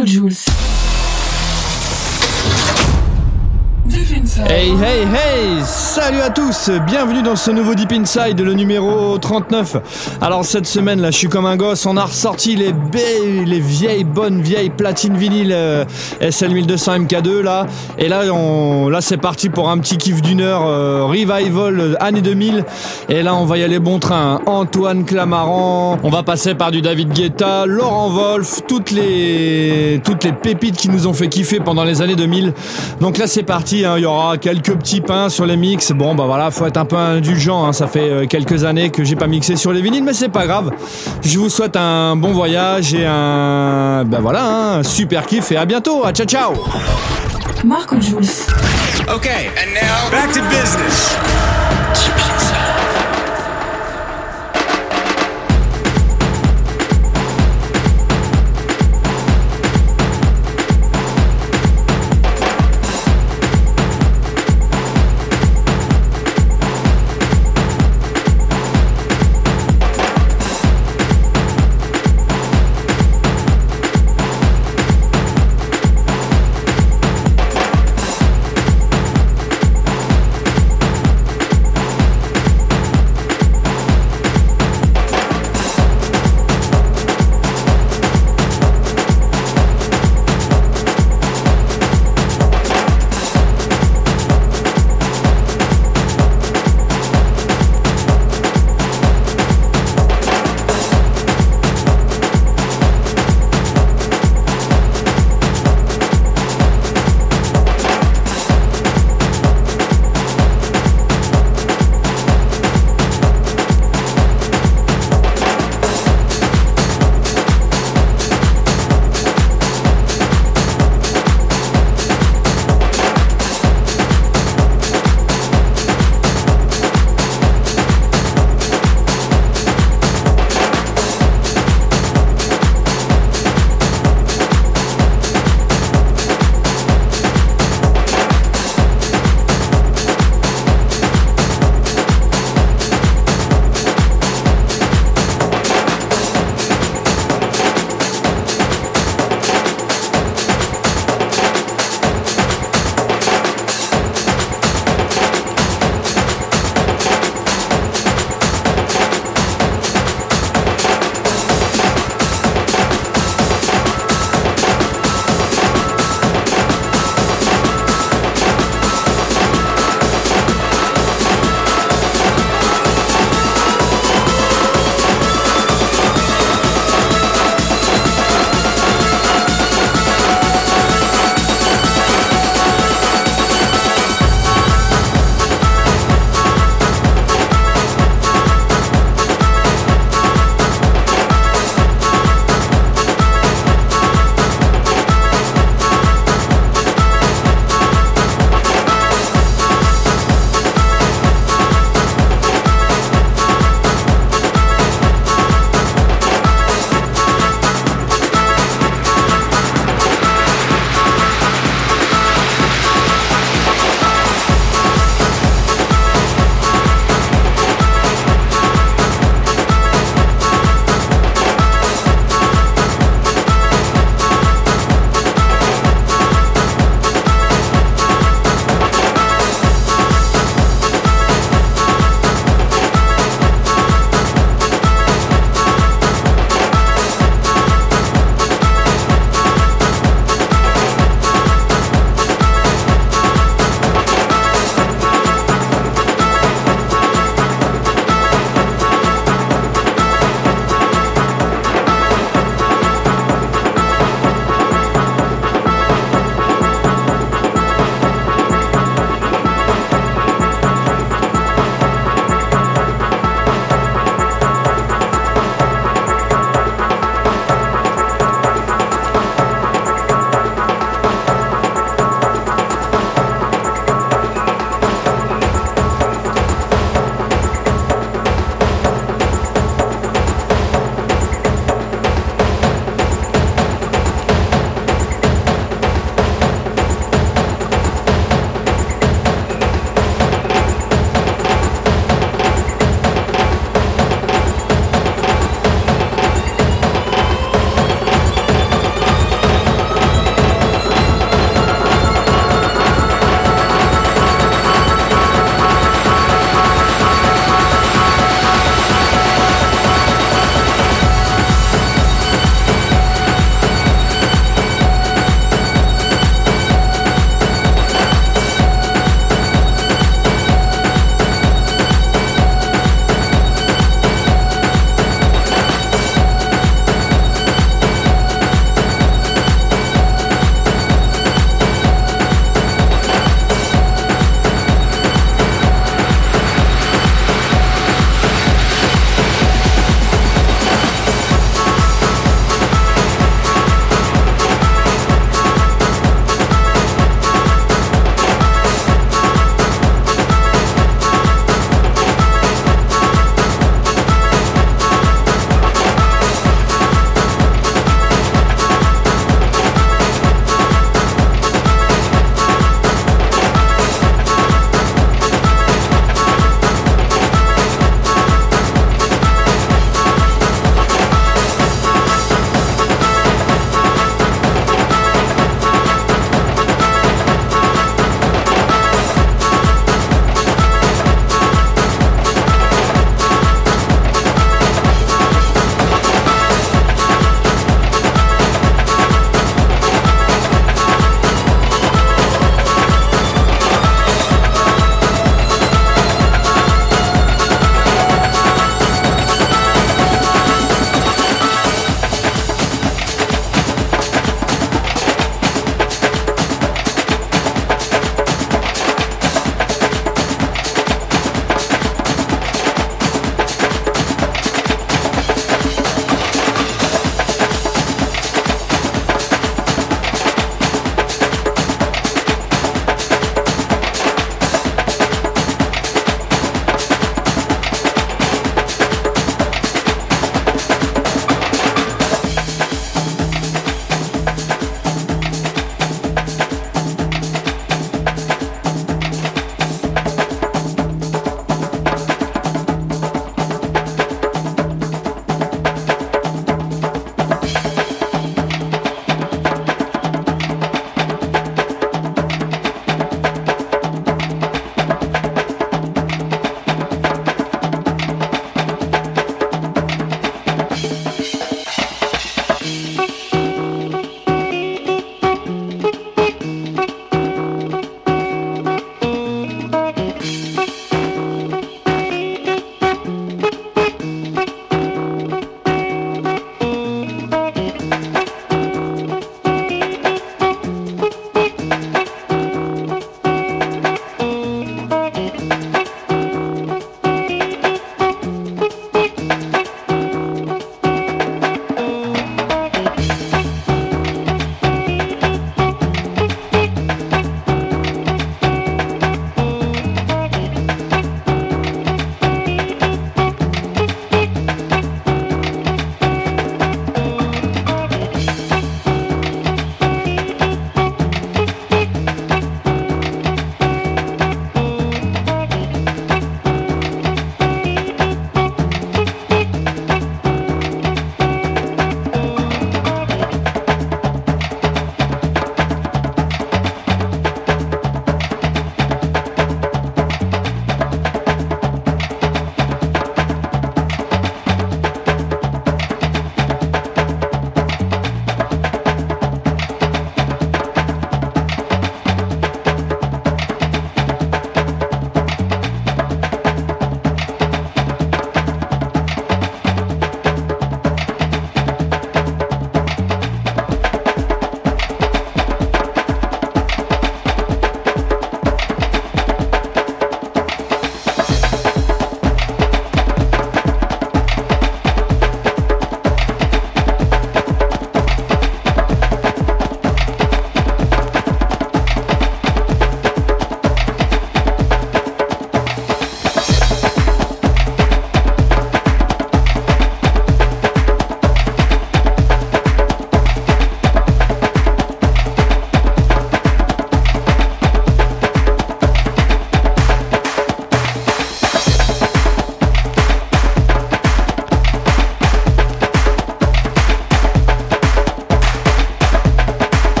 Marco Jules. Hey hey hey Salut à tous Bienvenue dans ce nouveau Deep Inside, le numéro 39. Alors cette semaine là, je suis comme un gosse, on a ressorti les, les vieilles, bonnes vieilles platines vinyles euh, SL 1200 MK2 là. Et là, on, là c'est parti pour un petit kiff d'une heure, euh, revival euh, année 2000. Et là on va y aller bon train. Antoine Clamaran, on va passer par du David Guetta, Laurent Wolf, toutes les, toutes les pépites qui nous ont fait kiffer pendant les années 2000. Donc là c'est parti, hein. il y aura quelques petits pains sur les mix. Bon, bah voilà, faut être un peu indulgent. Hein. Ça fait euh, quelques années que j'ai pas mixé sur les vinyles, mais c'est pas grave. Je vous souhaite un bon voyage et un, bah voilà, un hein, super kiff et à bientôt. À ciao, ciao. Marco Jules. Okay, and now back to business.